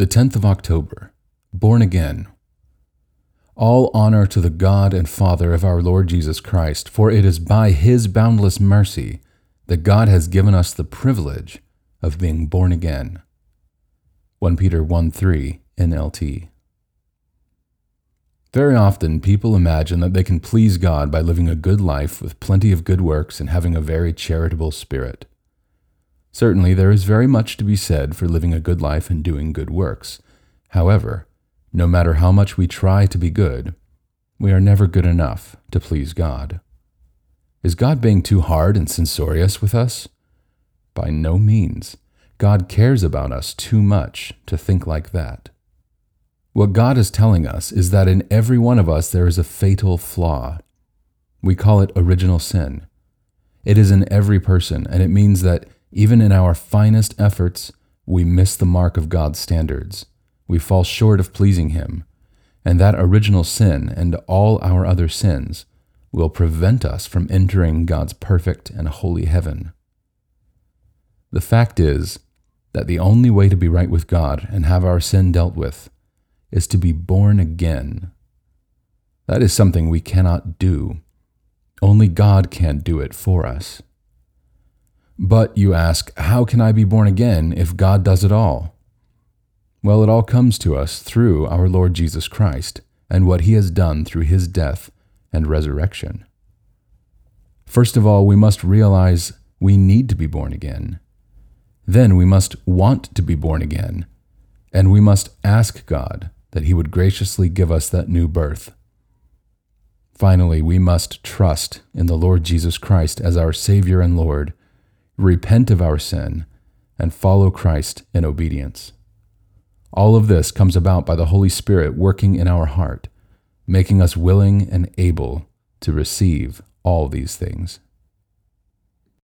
The 10th of October, born again. All honor to the God and Father of our Lord Jesus Christ, for it is by his boundless mercy that God has given us the privilege of being born again. 1 Peter 1 3 NLT. Very often, people imagine that they can please God by living a good life with plenty of good works and having a very charitable spirit. Certainly, there is very much to be said for living a good life and doing good works. However, no matter how much we try to be good, we are never good enough to please God. Is God being too hard and censorious with us? By no means. God cares about us too much to think like that. What God is telling us is that in every one of us there is a fatal flaw. We call it original sin. It is in every person, and it means that even in our finest efforts, we miss the mark of God's standards. We fall short of pleasing Him, and that original sin and all our other sins will prevent us from entering God's perfect and holy heaven. The fact is that the only way to be right with God and have our sin dealt with is to be born again. That is something we cannot do. Only God can do it for us. But you ask, how can I be born again if God does it all? Well, it all comes to us through our Lord Jesus Christ and what he has done through his death and resurrection. First of all, we must realize we need to be born again. Then we must want to be born again, and we must ask God that he would graciously give us that new birth. Finally, we must trust in the Lord Jesus Christ as our Savior and Lord repent of our sin, and follow Christ in obedience. All of this comes about by the Holy Spirit working in our heart, making us willing and able to receive all these things.